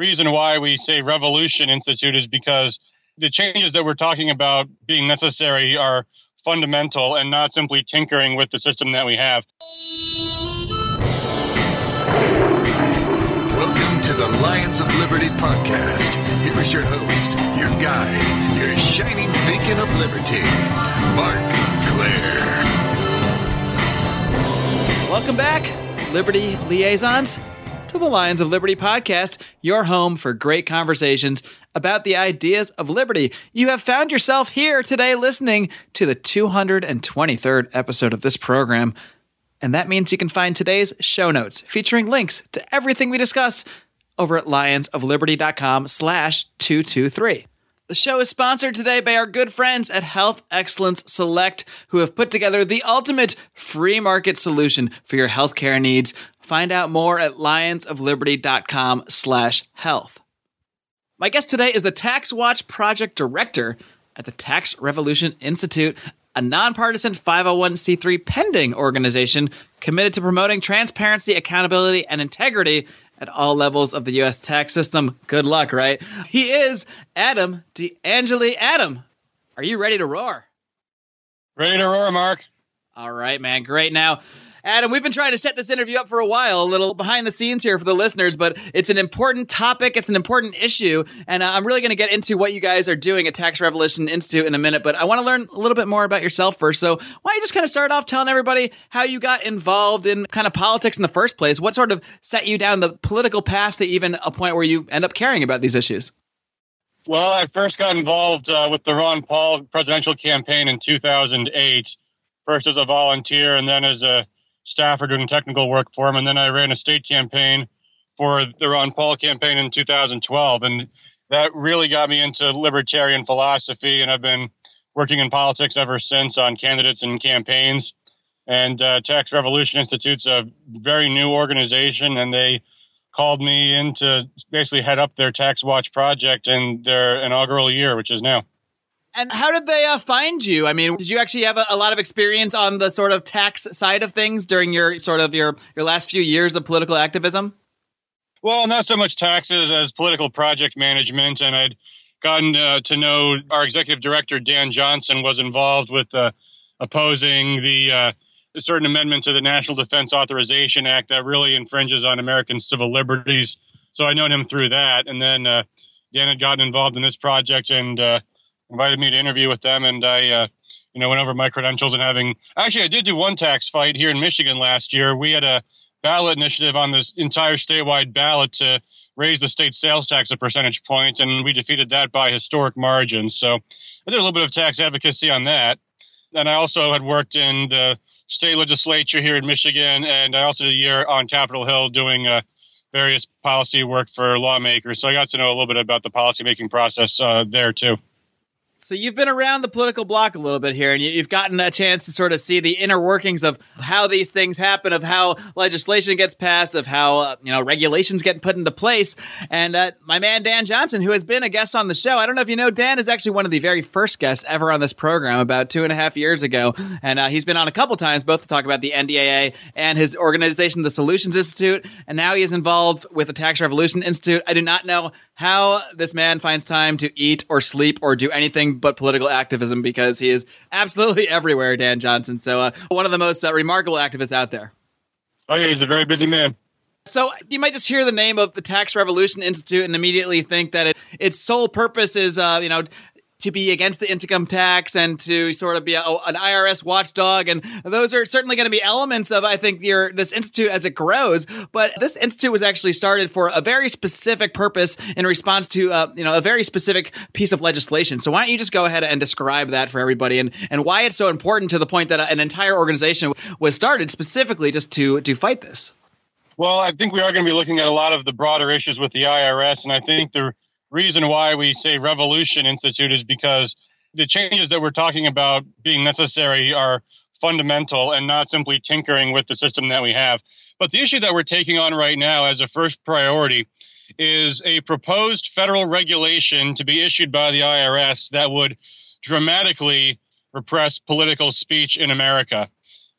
reason why we say Revolution Institute is because the changes that we're talking about being necessary are fundamental and not simply tinkering with the system that we have. Welcome to the Lions of Liberty podcast. Here is your host, your guide, your shining beacon of liberty, Marc Clair. Welcome back, Liberty Liaisons, to the Lions of Liberty podcast, your home for great conversations about the ideas of liberty. You have found yourself here today listening to the 223rd episode of this program. And that means you can find today's show notes featuring links to everything we discuss over at lionsofliberty.com slash 223. The show is sponsored today by our good friends at Health Excellence Select, who have put together the ultimate free market solution for your healthcare needs. Find out more at lionsofliberty.com slash health. My guest today is the Tax Watch Project Director at the Tax Revolution Institute, a nonpartisan 501c3 pending organization committed to promoting transparency, accountability, and integrity at all levels of the U.S. tax system. Good luck, right? He is Adam de Angeli. Adam, are you ready to roar? Ready to roar, Marc. All right, man. Great. Now, Adam, we've been trying to set this interview up for a while, a little behind the scenes here for the listeners, but it's an important topic. It's an important issue. And uh, I'm really going to get into what you guys are doing at Tax Revolution Institute in a minute, but I want to learn a little bit more about yourself first. So why don't you just kind of start off telling everybody how you got involved in kind of politics in the first place? What sort of set you down the political path to even a point where you end up caring about these issues? Well, I first got involved uh, with the Ron Paul presidential campaign in 2008, first as a volunteer and then as a staffer doing technical work for him. And then I ran a state campaign for the Ron Paul campaign in 2012. And that really got me into libertarian philosophy. And I've been working in politics ever since on candidates and campaigns. And uh, Tax Revolution Institute's a very new organization, and they called me in to basically head up their Tax Watch project in their inaugural year, which is now. And how did they uh, find you? I mean, did you actually have a, a, lot of experience on the sort of tax side of things during your sort of your your last few years of political activism? Well, not so much taxes as political project management, and I'd gotten uh, to know our executive director Dan Johnson was involved with uh, opposing the uh, a certain amendment to the National Defense Authorization Act that really infringes on American civil liberties. So I known him through that, and then uh, Dan had gotten involved in this project and uh, invited me to interview with them, and I, uh, you know, went over my credentials and having. Actually, I did do one tax fight here in Michigan last year. We had a ballot initiative on this entire statewide ballot to raise the state sales tax a percentage point, and we defeated that by historic margins. So I did a little bit of tax advocacy on that. And I also had worked in the state legislature here in Michigan, and I also did a year on Capitol Hill doing uh, various policy work for lawmakers. So I got to know a little bit about the policymaking process uh, there too. So you've been around the political block a little bit here, and you've gotten a chance to sort of see the inner workings of how these things happen, of how legislation gets passed, of how uh, you know regulations get put into place. And uh, my man Dan Johnson, who has been a guest on the show, I don't know if you know, Dan is actually one of the very first guests ever on this program about two and a half years ago, and uh, he's been on a couple times, both to talk about the NDAA and his organization, the Solutions Institute, and now he is involved with the Tax Revolution Institute. I do not know how this man finds time to eat or sleep or do anything but political activism because he is absolutely everywhere, Dan Johnson. So, uh, one of the most uh, remarkable activists out there. Oh, yeah, he's a very busy man. So you might just hear the name of the Tax Revolution Institute and immediately think that it, its sole purpose is, uh, you know, to be against the income tax and to sort of be a, an IRS watchdog. And those are certainly going to be elements of, I think, your, this institute as it grows. But this institute was actually started for a very specific purpose in response to, uh, you know, a very specific piece of legislation. So why don't you just go ahead and describe that for everybody and, and why it's so important to the point that an entire organization was started specifically just to, to fight this? Well, I think we are going to be looking at a lot of the broader issues with the IRS. And I think the reason why we say Revolution Institute is because the changes that we're talking about being necessary are fundamental and not simply tinkering with the system that we have. But the issue that we're taking on right now as a first priority is a proposed federal regulation to be issued by the IRS that would dramatically repress political speech in America.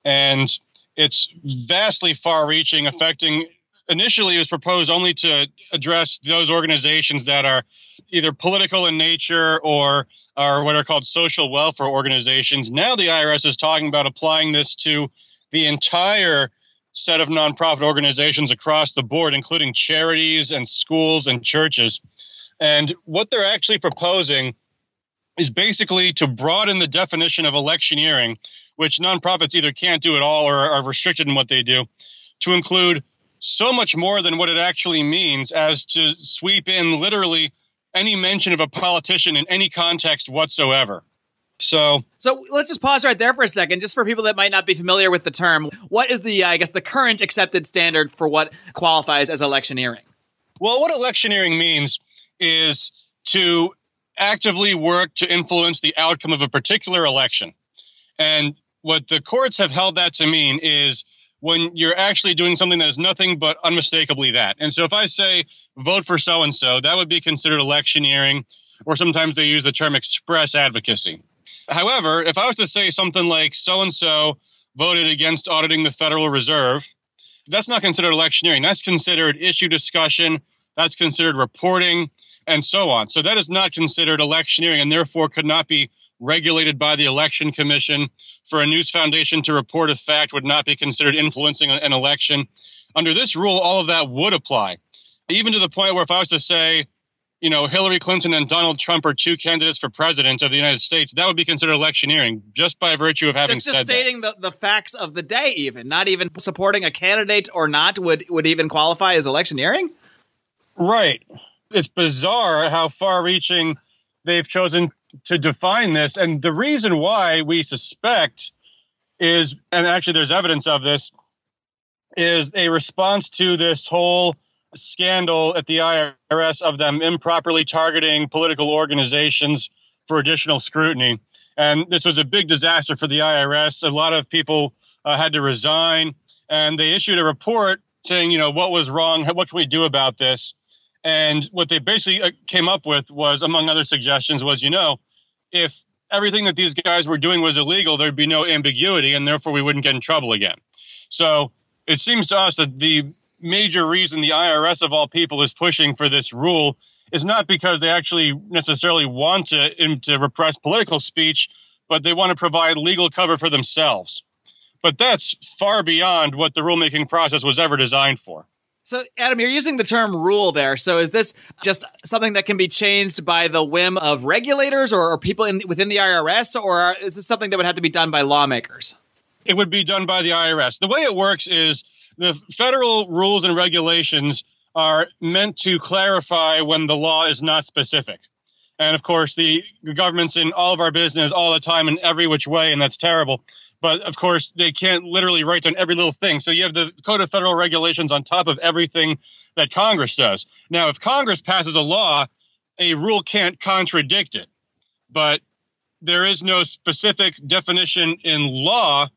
And it's vastly far reaching, affecting initially it was proposed only to address those organizations that are either political in nature or are what are called social welfare organizations. Now the IRS is talking about applying this to the entire set of nonprofit organizations across the board, including charities and schools and churches. And what they're actually proposing is basically to broaden the definition of electioneering, which nonprofits either can't do at all or are restricted in what they do, to include so much more than what it actually means as to sweep in literally any mention of a politician in any context whatsoever. So, so let's just pause right there for a second, just for people that might not be familiar with the term. What is the, uh, I guess, the current accepted standard for what qualifies as electioneering? Well, what electioneering means is to actively work to influence the outcome of a particular election. And what the courts have held that to mean is when you're actually doing something that is nothing but unmistakably that. And so if I say vote for so and so, that would be considered electioneering, or sometimes they use the term express advocacy. However, if I was to say something like so and so voted against auditing the Federal Reserve, that's not considered electioneering. That's considered issue discussion. That's considered reporting and so on. So that is not considered electioneering and therefore could not be regulated by the election commission. For a news foundation to report a fact would not be considered influencing an election. Under this rule, all of that would apply, even to the point where if I was to say, you know, Hillary Clinton and Donald Trump are two candidates for president of the United States, that would be considered electioneering just by virtue of having just, just said stating the, the facts of the day, even not even supporting a candidate or not would would even qualify as electioneering. Right. It's bizarre how far reaching they've chosen to define this. And the reason why we suspect is, and actually there's evidence of this, is a response to this whole scandal at the IRS of them improperly targeting political organizations for additional scrutiny. And this was a big disaster for the IRS. A lot of people uh, had to resign, and they issued a report saying, you know, what was wrong? What can we do about this? And what they basically uh, came up with was, among other suggestions, was you know, if everything that these guys were doing was illegal, there'd be no ambiguity, and therefore we wouldn't get in trouble again. So it seems to us that the major reason the IRS of all people is pushing for this rule is not because they actually necessarily want to, to repress political speech, but they want to provide legal cover for themselves. But that's far beyond what the rulemaking process was ever designed for. So, Adam, you're using the term rule there. So, is this just something that can be changed by the whim of regulators or, people in, within the IRS, or is this something that would have to be done by lawmakers? It would be done by the IRS. The way it works is the federal rules and regulations are meant to clarify when the law is not specific. And of course, the, the government's in all of our business all the time in every which way, and that's terrible. But of course, they can't literally write down every little thing. So you have the Code of Federal Regulations on top of everything that Congress does. Now, if Congress passes a law, a rule can't contradict it. But there is no specific definition in law,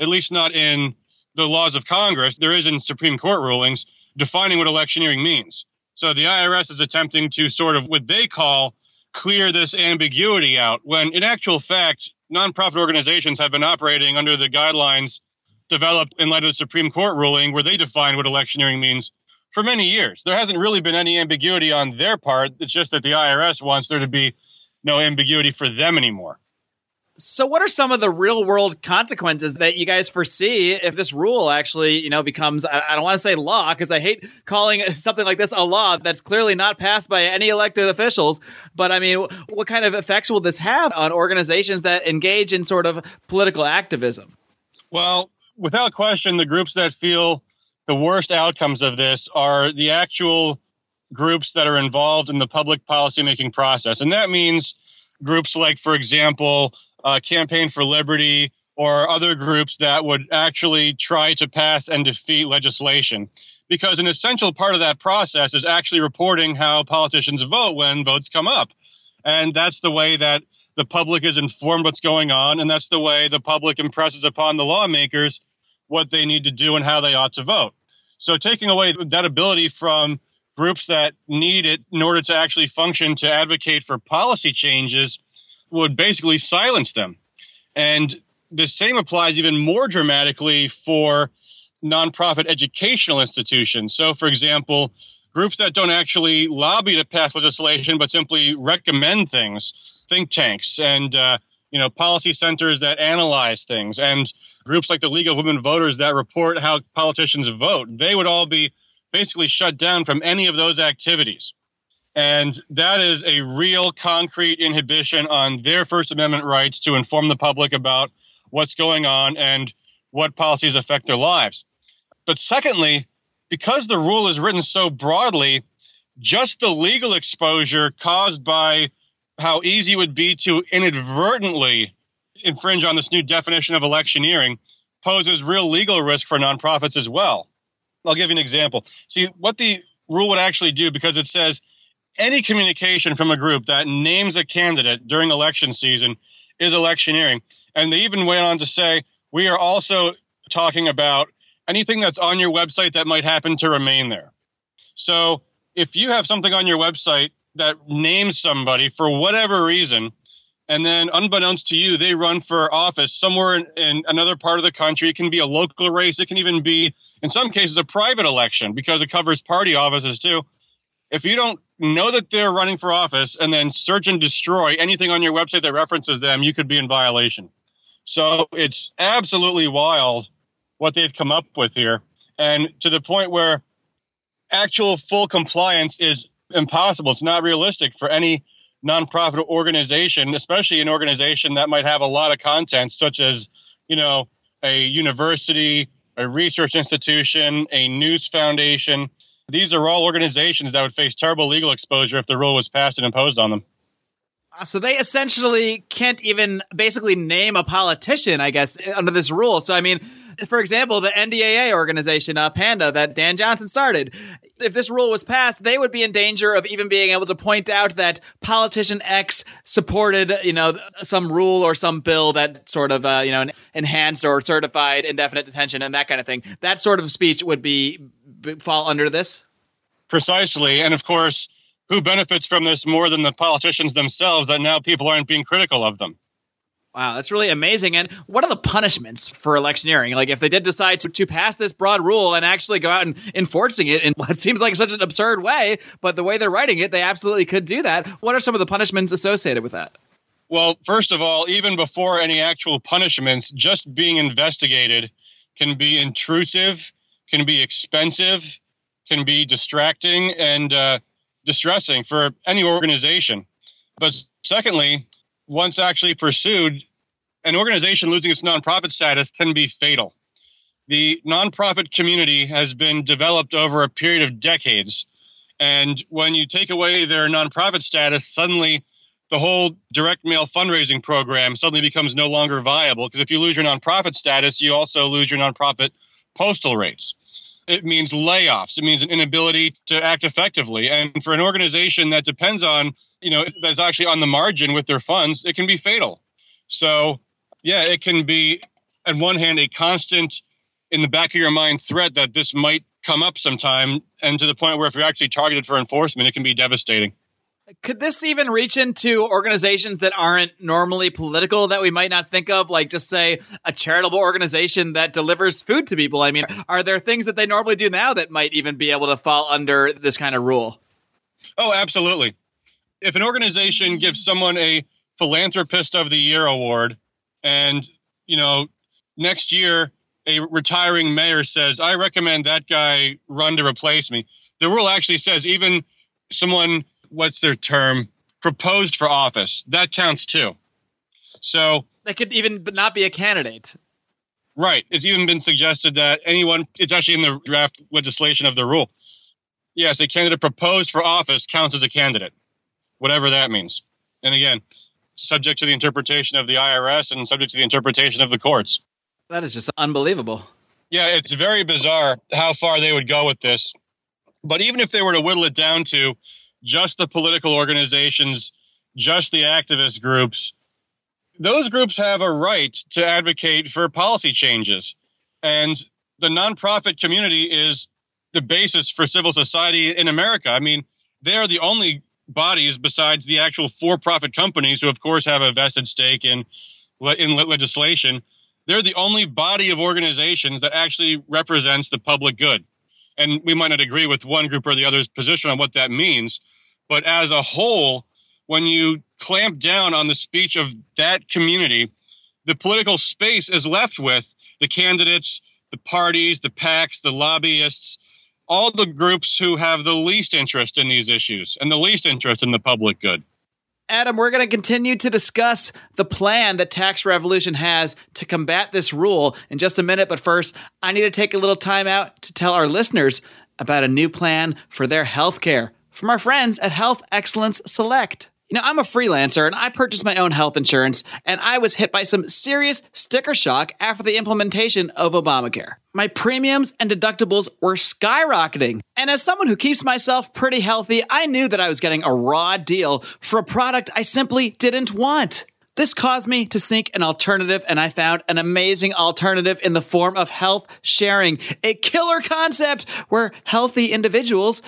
at least not in the laws of Congress. There is in Supreme Court rulings defining what electioneering means. So the IRS is attempting to sort of what they call clear this ambiguity out when in actual fact nonprofit organizations have been operating under the guidelines developed in light of the Supreme Court ruling where they define what electioneering means for many years. There hasn't really been any ambiguity on their part. It's just that the IRS wants there to be no ambiguity for them anymore. So what are some of the real world consequences that you guys foresee if this rule actually, you know, becomes I don't want to say law because I hate calling something like this a law that's clearly not passed by any elected officials, but I mean, what kind of effects will this have on organizations that engage in sort of political activism? Well, without question the groups that feel the worst outcomes of this are the actual groups that are involved in the public policymaking process. And that means groups like for example uh, Campaign for Liberty or other groups that would actually try to pass and defeat legislation. Because an essential part of that process is actually reporting how politicians vote when votes come up. And that's the way that the public is informed what's going on. And that's the way the public impresses upon the lawmakers what they need to do and how they ought to vote. So taking away that ability from groups that need it in order to actually function to advocate for policy changes would basically silence them. And the same applies even more dramatically for nonprofit educational institutions. So, for example, groups that don't actually lobby to pass legislation, but simply recommend things, think tanks, and uh, you know policy centers that analyze things, and groups like the League of Women Voters that report how politicians vote. They would all be basically shut down from any of those activities. And that is a real concrete inhibition on their First Amendment rights to inform the public about what's going on and what policies affect their lives. But secondly, because the rule is written so broadly, just the legal exposure caused by how easy it would be to inadvertently infringe on this new definition of electioneering poses real legal risk for nonprofits as well. I'll give you an example. See, what the rule would actually do, because it says any communication from a group that names a candidate during election season is electioneering. And they even went on to say, we are also talking about anything that's on your website that might happen to remain there. So if you have something on your website that names somebody for whatever reason, and then unbeknownst to you, they run for office somewhere in, in, another part of the country. It can be a local race. It can even be, in some cases, a private election because it covers party offices too. If you don't know that they're running for office and then search and destroy anything on your website that references them, you could be in violation. So it's absolutely wild what they've come up with here. And to the point where actual full compliance is impossible. It's not realistic for any nonprofit organization, especially an organization that might have a lot of content, such as, you know, a university, a research institution, a news foundation. These are all organizations that would face terrible legal exposure if the rule was passed and imposed on them. Uh, so they essentially can't even basically name a politician, I guess, under this rule. So, I mean, for example, the NDAA organization, uh, Panda, that Dan Johnson started, if this rule was passed, they would be in danger of even being able to point out that politician X supported, you know, some rule or some bill that sort of, uh, you know, enhanced or certified indefinite detention and that kind of thing. That sort of speech would be fall under this. Precisely, and of course, who benefits from this more than the politicians themselves? That now people aren't being critical of them. Wow, that's really amazing. And what are the punishments for electioneering? Like, if they did decide to, to pass this broad rule and actually go out and enforcing it in what seems like such an absurd way, but the way they're writing it, they absolutely could do that. What are some of the punishments associated with that? Well, first of all, even before any actual punishments, just being investigated can be intrusive, can be expensive, can be distracting and uh, distressing for any organization. But secondly, once actually pursued, an organization losing its nonprofit status can be fatal. The nonprofit community has been developed over a period of decades. And when you take away their nonprofit status, suddenly the whole direct mail fundraising program suddenly becomes no longer viable. Because if you lose your nonprofit status, you also lose your nonprofit postal rates. It means layoffs. It means an inability to act effectively. And for an organization that depends on, you know, that's actually on the margin with their funds, it can be fatal. So, yeah, it can be, on one hand, a constant in the back of your mind threat that this might come up sometime. And to the point where if you're actually targeted for enforcement, it can be devastating. Could this even reach into organizations that aren't normally political that we might not think of, like just say a charitable organization that delivers food to people? I mean, are there things that they normally do now that might even be able to fall under this kind of rule? Oh, absolutely. If an organization gives someone a philanthropist of the year award and, you know, next year a retiring mayor says, I recommend that guy run to replace me, the rule actually says even someone what's their term proposed for office. That counts too. So they could even not be a candidate. right. It's even been suggested that anyone it's actually in the draft legislation of the rule. Yes a candidate proposed for office counts as a candidate whatever that means. And again subject to the interpretation of the irs and subject to the interpretation of the courts. That is just unbelievable. Yeah it's very bizarre how far they would go with this. But even if they were to whittle it down to just the political organizations, just the activist groups. Those groups have a right to advocate for policy changes. And the nonprofit community is the basis for civil society in America. I mean, they are the only bodies besides the actual for-profit companies who, of course, have a vested stake in in legislation they're the only body of organizations that actually represents the public good. And we might not agree with one group or the other's position on what that means, but as a whole, when you clamp down on the speech of that community, the political space is left with the candidates, the parties, the PACs, the lobbyists, all the groups who have the least interest in these issues and the least interest in the public good. Adam, we're going to continue to discuss the plan that Tax Revolution has to combat this rule in just a minute. But first, I need to take a little time out to tell our listeners about a new plan for their health care from our friends at Health Excellence Select. You know, I'm a freelancer and I purchased my own health insurance, and I was hit by some serious sticker shock after the implementation of Obamacare. My premiums and deductibles were skyrocketing. And as someone who keeps myself pretty healthy, I knew that I was getting a raw deal for a product I simply didn't want. This caused me to seek an alternative, and I found an amazing alternative in the form of health sharing, a killer concept where healthy individuals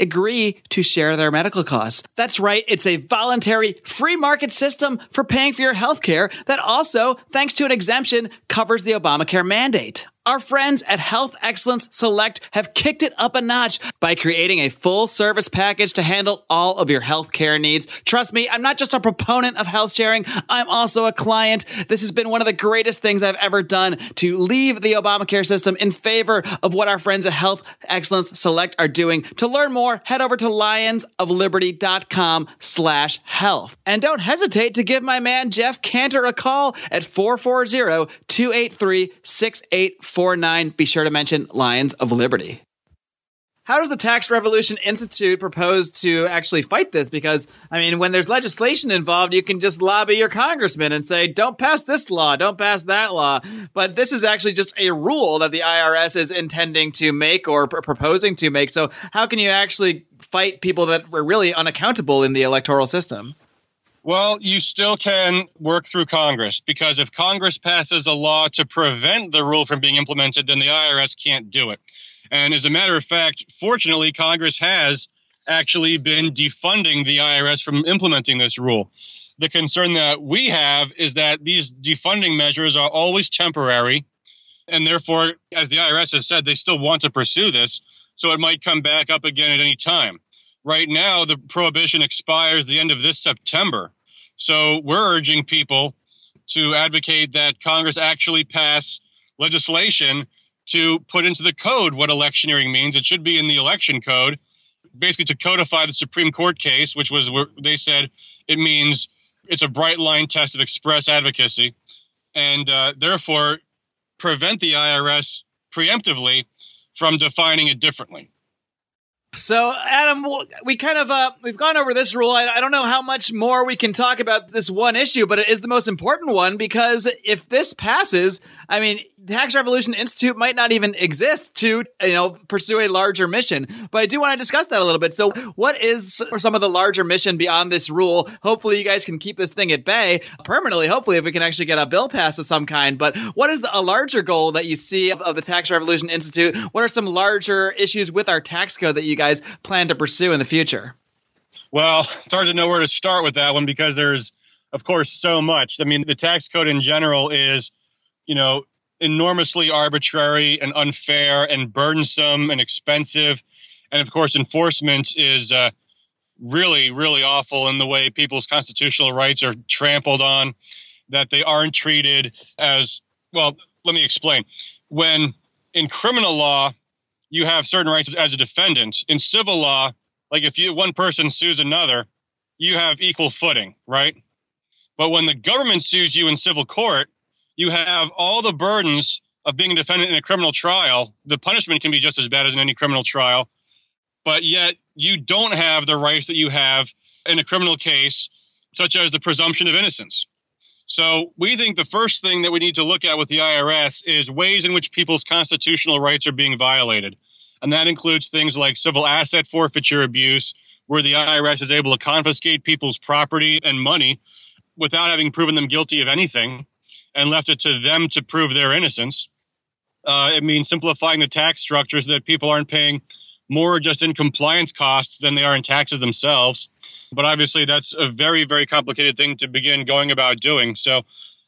agree to share their medical costs. That's right, it's a voluntary free market system for paying for your health care that also, thanks to an exemption, covers the Obamacare mandate. Our friends at Health Excellence Select have kicked it up a notch by creating a full service package to handle all of your health care needs. Trust me, I'm not just a proponent of health sharing, I'm also a client. This has been one of the greatest things I've ever done to leave the Obamacare system in favor of what our friends at Health Excellence Select are doing. To learn more, head over to lionsofliberty.com slash health. And don't hesitate to give my man Jeff Cantor a call at 440 283 6849. Be sure to mention Lions of Liberty. How does the Tax Revolution Institute propose to actually fight this? Because, I mean, when there's legislation involved, you can just lobby your congressman and say, don't pass this law, don't pass that law. But this is actually just a rule that the IRS is intending to make or pr- proposing to make. So, how can you actually fight people that were really unaccountable in the electoral system? Well, you still can work through Congress because if Congress passes a law to prevent the rule from being implemented, then the IRS can't do it. And as a matter of fact, fortunately, Congress has actually been defunding the IRS from implementing this rule. The concern that we have is that these defunding measures are always temporary. And therefore, as the IRS has said, they still want to pursue this. So it might come back up again at any time right now the prohibition expires the end of this September. So we're urging people to advocate that Congress actually pass legislation to put into the code what electioneering means. It should be in the election code, basically to codify the Supreme Court case, which was where they said it means it's a bright line test of express advocacy, and uh, therefore prevent the IRS preemptively from defining it differently. So, Adam, we kind of uh, we've gone over this rule. I, I, don't know how much more we can talk about this one issue, but it is the most important one because if this passes, I mean, the Tax Revolution Institute might not even exist to, you know, pursue a larger mission. But I do want to discuss that a little bit. So, what is some of the larger mission beyond this rule? Hopefully, you guys can keep this thing at bay permanently. Hopefully, if we can actually get a bill passed of some kind. But what is the, a larger goal that you see of, of the Tax Revolution Institute? What are some larger issues with our tax code that you guys plan to pursue in the future? Well, it's hard to know where to start with that one because there's, of course, so much. I mean, the tax code in general is, you know, enormously arbitrary and unfair and burdensome and expensive. And of course, enforcement is uh, really, really awful in the way people's constitutional rights are trampled on, that they aren't treated as well. Let me explain. When in criminal law, you have certain rights as a defendant. In civil law, like if you one person sues another, you have equal footing, right? But when the government sues you in civil court, you have all the burdens of being a defendant in a criminal trial. The punishment can be just as bad as in any criminal trial, but yet you don't have the rights that you have in a criminal case, such as the presumption of innocence. So we think the first thing that we need to look at with the IRS is ways in which people's constitutional rights are being violated. And that includes things like civil asset forfeiture abuse, where the IRS is able to confiscate people's property and money without having proven them guilty of anything and left it to them to prove their innocence. Uh, it means simplifying the tax structure so that people aren't paying more just in compliance costs than they are in taxes themselves. But obviously, that's a very, very complicated thing to begin going about doing. So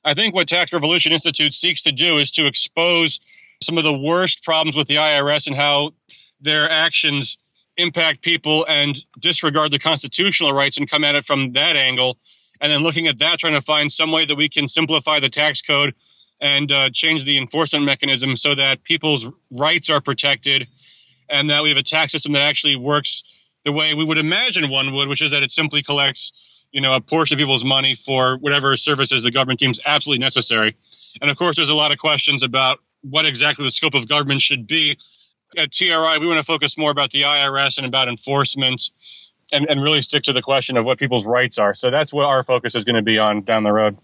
I think what Tax Revolution Institute seeks to do is to expose some of the worst problems with the IRS and how their actions impact people and disregard the constitutional rights and come at it from that angle. And then looking at that, trying to find some way that we can simplify the tax code and uh, change the enforcement mechanism so that people's rights are protected and that we have a tax system that actually works the way we would imagine one would, which is that it simply collects, you know, a portion of people's money for whatever services the government deems absolutely necessary. And of course, there's a lot of questions about what exactly the scope of government should be. At TRI, we want to focus more about the IRS and about enforcement and, and really stick to the question of what people's rights are. So that's what our focus is going to be on down the road.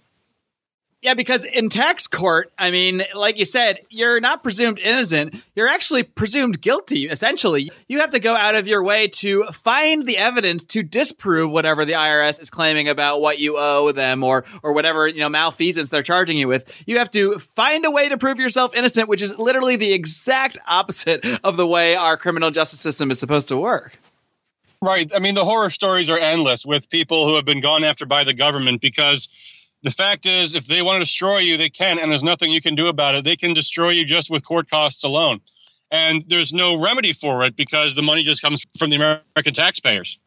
Yeah, because in tax court, I mean, like you said, you're not presumed innocent. You're actually presumed guilty, essentially. You have to go out of your way to find the evidence to disprove whatever the IRS is claiming about what you owe them or, or whatever, you know, malfeasance they're charging you with. You have to find a way to prove yourself innocent, which is literally the exact opposite of the way our criminal justice system is supposed to work. Right. I mean, the horror stories are endless with people who have been gone after by the government because the fact is, if they want to destroy you, they can, and there's nothing you can do about it. They can destroy you just with court costs alone. And there's no remedy for it because the money just comes from the American taxpayers.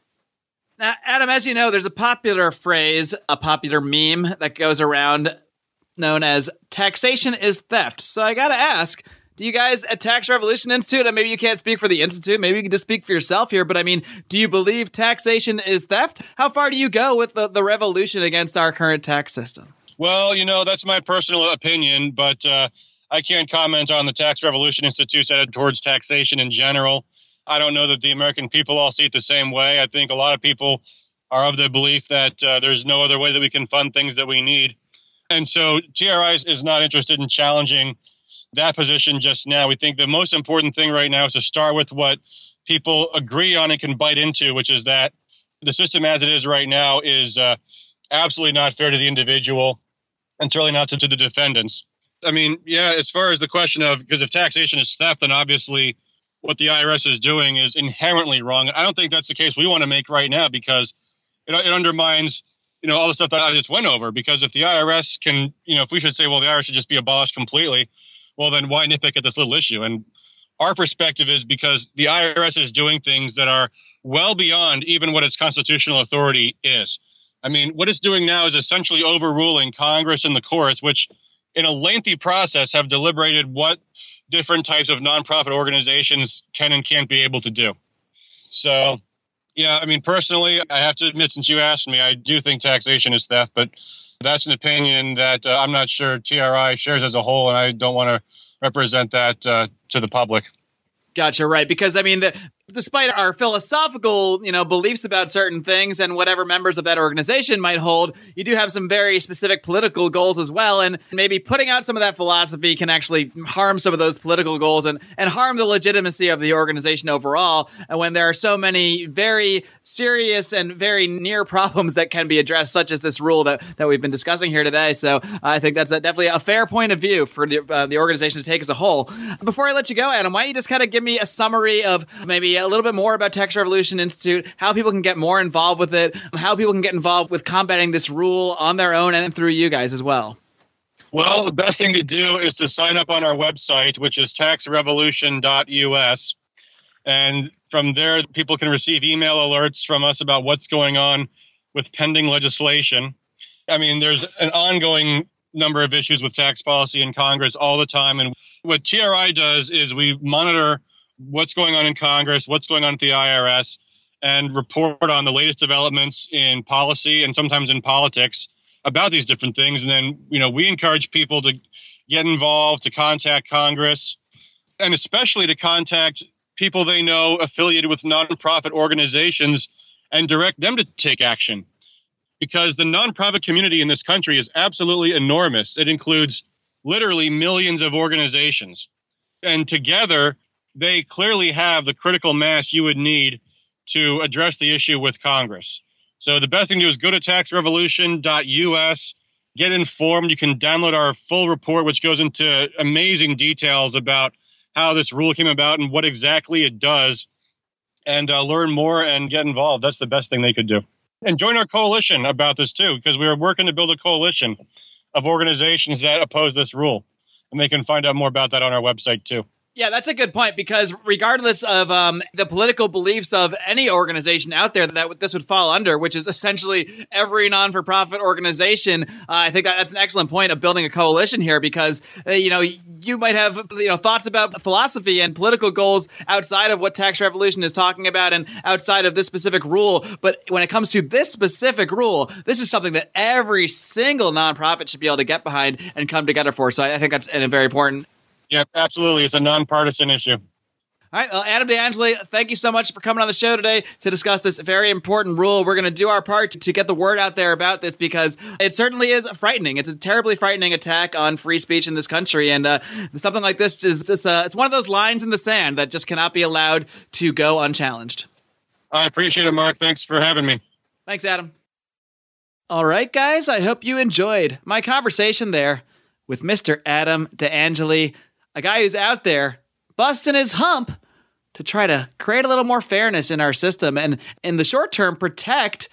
Now, Adam, as you know, there's a popular phrase, a popular meme that goes around known as taxation is theft. So I got to ask, do you guys at Tax Revolution Institute, and maybe you can't speak for the Institute, maybe you can just speak for yourself here, but I mean, do you believe taxation is theft? How far do you go with the, the revolution against our current tax system? Well, you know, that's my personal opinion, but uh, I can't comment on the Tax Revolution Institute's headed towards taxation in general. I don't know that the American people all see it the same way. I think a lot of people are of the belief that uh, there's no other way that we can fund things that we need. And so TRI is not interested in challenging that position just now. We think the most important thing right now is to start with what people agree on and can bite into, which is that the system as it is right now is uh, absolutely not fair to the individual and certainly not to, to the defendants. I mean, yeah, as far as the question of because if taxation is theft, then obviously what the IRS is doing is inherently wrong. I don't think that's the case we want to make right now because it, it undermines you know all the stuff that I just went over. Because if the IRS can, you know, if we should say, well, the IRS should just be abolished completely, well, then why nitpick at this little issue? And our perspective is because the IRS is doing things that are well beyond even what its constitutional authority is. I mean, what it's doing now is essentially overruling Congress and the courts, which in a lengthy process have deliberated what different types of nonprofit organizations can and can't be able to do. So, yeah, I mean, personally, I have to admit, since you asked me, I do think taxation is theft, but that's an opinion that uh, I'm not sure TRI shares as a whole, and I don't want to represent that uh, to the public. Gotcha, right. Because I mean, the, despite our philosophical, you know, beliefs about certain things and whatever members of that organization might hold, you do have some very specific political goals as well. And maybe putting out some of that philosophy can actually harm some of those political goals and, and harm the legitimacy of the organization overall. And when there are so many very serious and very near problems that can be addressed, such as this rule that, that we've been discussing here today. So uh, I think that's a, definitely a fair point of view for the, uh, the organization to take as a whole. Before I let you go, Adam, why don't you just kind of give me a summary of maybe uh, a little bit more about Tax Revolution Institute, how people can get more involved with it, how people can get involved with combating this rule on their own and through you guys as well. Well, the best thing to do is to sign up on our website, which is taxrevolution.us. And from there, people can receive email alerts from us about what's going on with pending legislation. I mean, there's an ongoing number of issues with tax policy in Congress all the time. And what TRI does is we monitor what's going on in Congress, what's going on at the IRS, and report on the latest developments in policy and sometimes in politics about these different things. And then, you know, we encourage people to get involved, to contact Congress, and especially to contact people they know affiliated with nonprofit organizations and direct them to take action. Because the nonprofit community in this country is absolutely enormous. It includes literally millions of organizations. And together, they clearly have the critical mass you would need to address the issue with Congress. So the best thing to do is go to taxrevolution.us, get informed. You can download our full report, which goes into amazing details about how this rule came about and what exactly it does, and uh, learn more and get involved. That's the best thing they could do. And join our coalition about this too, because we are working to build a coalition of organizations that oppose this rule. And they can find out more about that on our website too. Yeah, that's a good point because regardless of um, the political beliefs of any organization out there that this would fall under, which is essentially every non-for-profit organization, uh, I think that that's an excellent point of building a coalition here because uh, you know you might have you know thoughts about philosophy and political goals outside of what Tax Revolution is talking about and outside of this specific rule, but when it comes to this specific rule, this is something that every single nonprofit should be able to get behind and come together for. So I think that's a very important Yep, absolutely. It's a nonpartisan issue. All right, well, Adam de Angeli, thank you so much for coming on the show today to discuss this very important rule. We're going to do our part to get the word out there about this because it certainly is frightening. It's a terribly frightening attack on free speech in this country, and uh, something like this is just uh, it's one of those lines in the sand that just cannot be allowed to go unchallenged. I appreciate it, Marc. Thanks for having me. Thanks, Adam. All right, guys, I hope you enjoyed my conversation there with Mr. Adam de Angeli a guy who's out there busting his hump to try to create a little more fairness in our system and in the short term protect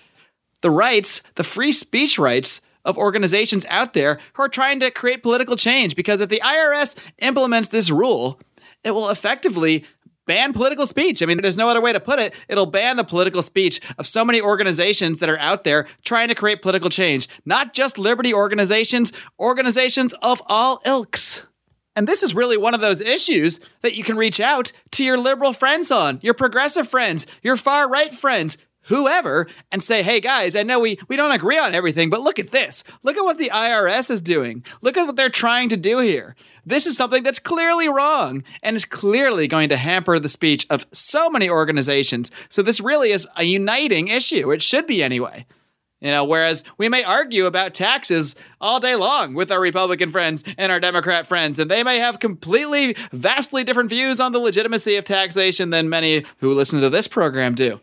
the rights, the free speech rights of organizations out there who are trying to create political change because if the IRS implements this rule, it will effectively ban political speech. I mean, there's no other way to put it. It'll ban the political speech of so many organizations that are out there trying to create political change, not just liberty organizations, organizations of all ilks. And this is really one of those issues that you can reach out to your liberal friends on, your progressive friends, your far right friends, whoever, and say, hey guys, I know we, we don't agree on everything, but look at this. Look at what the IRS is doing. Look at what they're trying to do here. This is something that's clearly wrong and is clearly going to hamper the speech of so many organizations. So this really is a uniting issue. It should be anyway. You know, whereas we may argue about taxes all day long with our Republican friends and our Democrat friends, and they may have completely, vastly different views on the legitimacy of taxation than many who listen to this program do.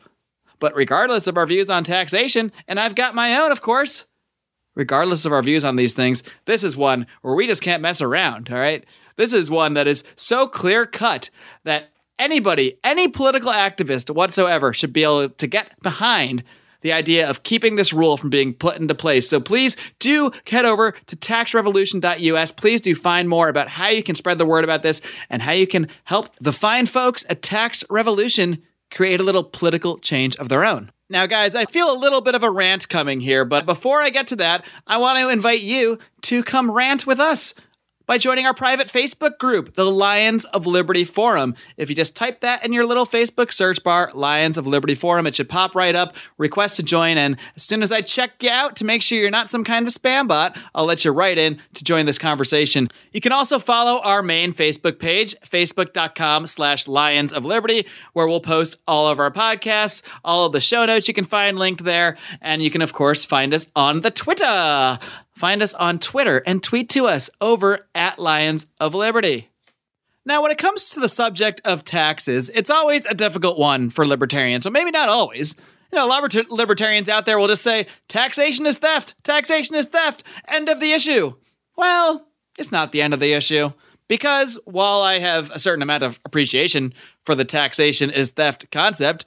But regardless of our views on taxation, and I've got my own, of course, regardless of our views on these things, this is one where we just can't mess around, all right? This is one that is so clear cut that anybody, any political activist whatsoever, should be able to get behind the idea of keeping this rule from being put into place. So please do head over to taxrevolution.us. Please do find more about how you can spread the word about this and how you can help the fine folks at Tax Revolution create a little political change of their own. Now, guys, I feel a little bit of a rant coming here, but before I get to that, I want to invite you to come rant with us by joining our private Facebook group, the Lions of Liberty Forum. If you just type that in your little Facebook search bar, Lions of Liberty Forum, it should pop right up. Request to join, and as soon as I check you out to make sure you're not some kind of spam bot, I'll let you right in to join this conversation. You can also follow our main Facebook page, facebook.com slash Lions of Liberty, where we'll post all of our podcasts, all of the show notes you can find linked there, and you can, of course, find us on the Twitter. Find us on Twitter and tweet to us over at Lions of Liberty. Now, when it comes to the subject of taxes, it's always a difficult one for libertarians. So maybe not always. You know, libertarians out there will just say, taxation is theft, taxation is theft, end of the issue. Well, it's not the end of the issue. Because while I have a certain amount of appreciation for the taxation is theft concept,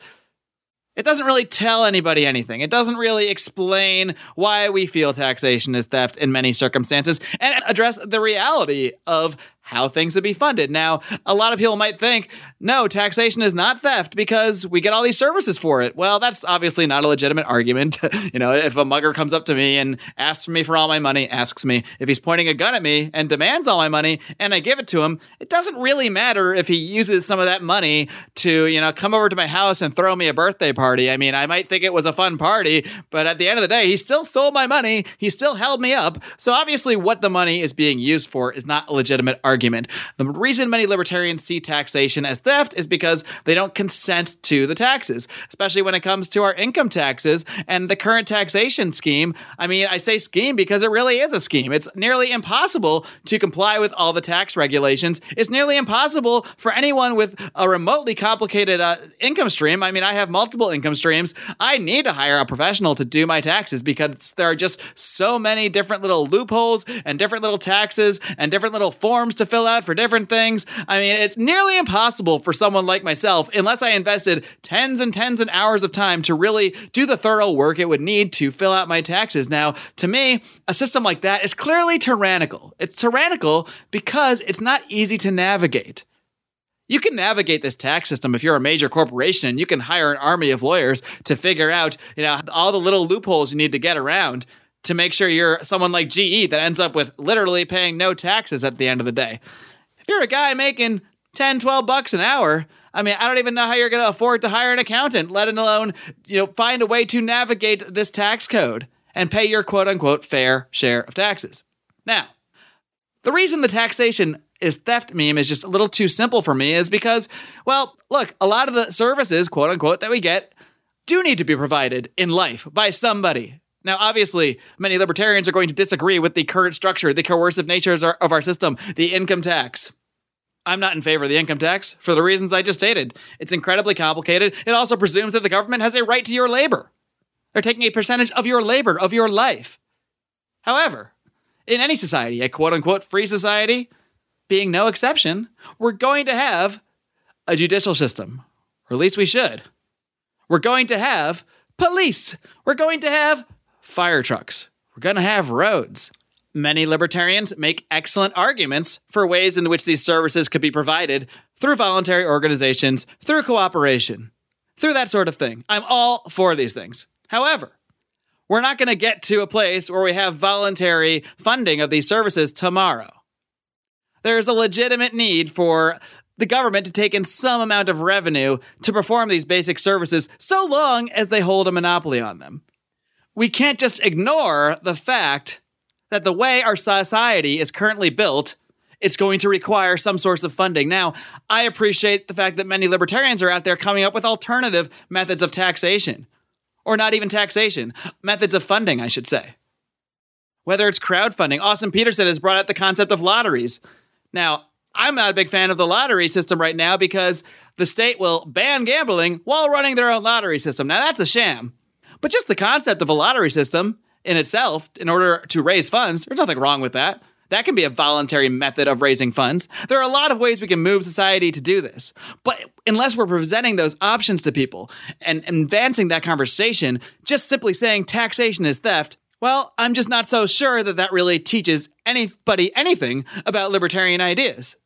it doesn't really tell anybody anything. It doesn't really explain why we feel taxation is theft in many circumstances and address the reality of how things would be funded. Now, a lot of people might think, no, taxation is not theft because we get all these services for it. Well, that's obviously not a legitimate argument. you know, if a mugger comes up to me and asks me for all my money, asks me if he's pointing a gun at me and demands all my money and I give it to him, it doesn't really matter if he uses some of that money to, you know, come over to my house and throw me a birthday party. I mean, I might think it was a fun party, but at the end of the day, he still stole my money. He still held me up. So obviously, what the money is being used for is not a legitimate argument argument. The reason many libertarians see taxation as theft is because they don't consent to the taxes, especially when it comes to our income taxes and the current taxation scheme. I mean, I say scheme because it really is a scheme. It's nearly impossible to comply with all the tax regulations. It's nearly impossible for anyone with a remotely complicated uh, income stream. I mean, I have multiple income streams. I need to hire a professional to do my taxes because there are just so many different little loopholes and different little taxes and different little forms to fill out for different things. I mean, it's nearly impossible for someone like myself, unless I invested tens and tens of hours of time to really do the thorough work it would need to fill out my taxes. Now, to me, a system like that is clearly tyrannical. It's tyrannical because it's not easy to navigate. You can navigate this tax system if you're a major corporation and you can hire an army of lawyers to figure out, you know, all the little loopholes you need to get around to make sure you're someone like GE that ends up with literally paying no taxes at the end of the day. If you're a guy making 10, 12 bucks an hour, I mean, I don't even know how you're going to afford to hire an accountant, let alone, you know, find a way to navigate this tax code and pay your quote unquote fair share of taxes. Now, the reason the taxation is theft meme is just a little too simple for me is because, well, look, a lot of the services, quote unquote, that we get do need to be provided in life by somebody. Now, obviously, many libertarians are going to disagree with the current structure, the coercive natures of our system, the income tax. I'm not in favor of the income tax for the reasons I just stated. It's incredibly complicated. It also presumes that the government has a right to your labor. They're taking a percentage of your labor, of your life. However, in any society, a quote unquote free society, being no exception, we're going to have a judicial system, or at least we should. We're going to have police. We're going to have fire trucks. We're going to have roads. Many libertarians make excellent arguments for ways in which these services could be provided through voluntary organizations, through cooperation, through that sort of thing. I'm all for these things. However, we're not going to get to a place where we have voluntary funding of these services tomorrow there's a legitimate need for the government to take in some amount of revenue to perform these basic services so long as they hold a monopoly on them. We can't just ignore the fact that the way our society is currently built, it's going to require some source of funding. Now, I appreciate the fact that many libertarians are out there coming up with alternative methods of taxation, or not even taxation, methods of funding, I should say. Whether it's crowdfunding, Austin Petersen has brought up the concept of lotteries. Now, I'm not a big fan of the lottery system right now because the state will ban gambling while running their own lottery system. Now, that's a sham. But just the concept of a lottery system in itself, in order to raise funds, there's nothing wrong with that. That can be a voluntary method of raising funds. There are a lot of ways we can move society to do this. But unless we're presenting those options to people and advancing that conversation, just simply saying taxation is theft, well, I'm just not so sure that that really teaches anybody anything about libertarian ideas.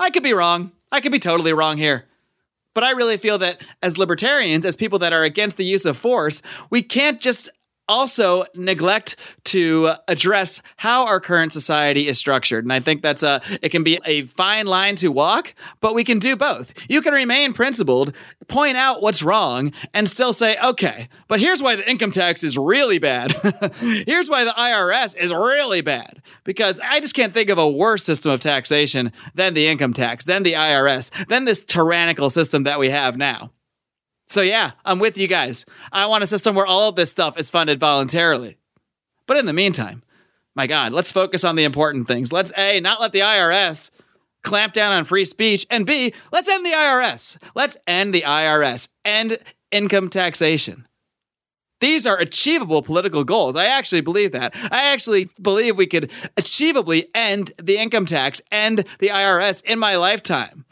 I could be wrong. I could be totally wrong here. But I really feel that as libertarians, as people that are against the use of force, we can't just also neglect to address how our current society is structured. And I think that's a it can be a fine line to walk, but we can do both. You can remain principled, point out what's wrong, and still say, okay, but here's why the income tax is really bad. here's why the IRS is really bad. Because I just can't think of a worse system of taxation than the income tax, than the IRS, than this tyrannical system that we have now. So, yeah, I'm with you guys. I want a system where all of this stuff is funded voluntarily. But in the meantime, my God, let's focus on the important things. Let's A, not let the IRS clamp down on free speech, and B, let's end the IRS. Let's end the IRS, end income taxation. These are achievable political goals. I actually believe that. I actually believe we could achievably end the income tax, end the IRS in my lifetime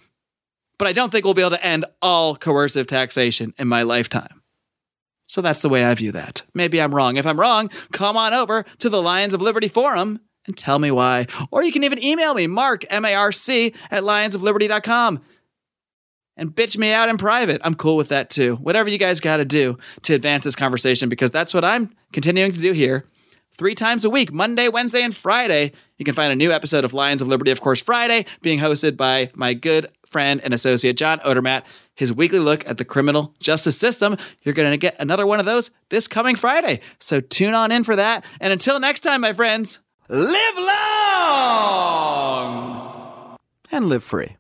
but I don't think we'll be able to end all coercive taxation in my lifetime. So that's the way I view that. Maybe I'm wrong. If I'm wrong, come on over to the Lions of Liberty Forum and tell me why. Or you can even email me, Marc, M A R C, at lionsofliberty.com and bitch me out in private. I'm cool with that too. Whatever you guys got to do to advance this conversation, because that's what I'm continuing to do here. Three times a week, Monday, Wednesday, and Friday. You can find a new episode of Lions of Liberty, of course, Friday, being hosted by my good friend and associate John Odermatt, his weekly look at the criminal justice system. You're going to get another one of those this coming Friday. So tune on in for that. And until next time, my friends, live long and live free.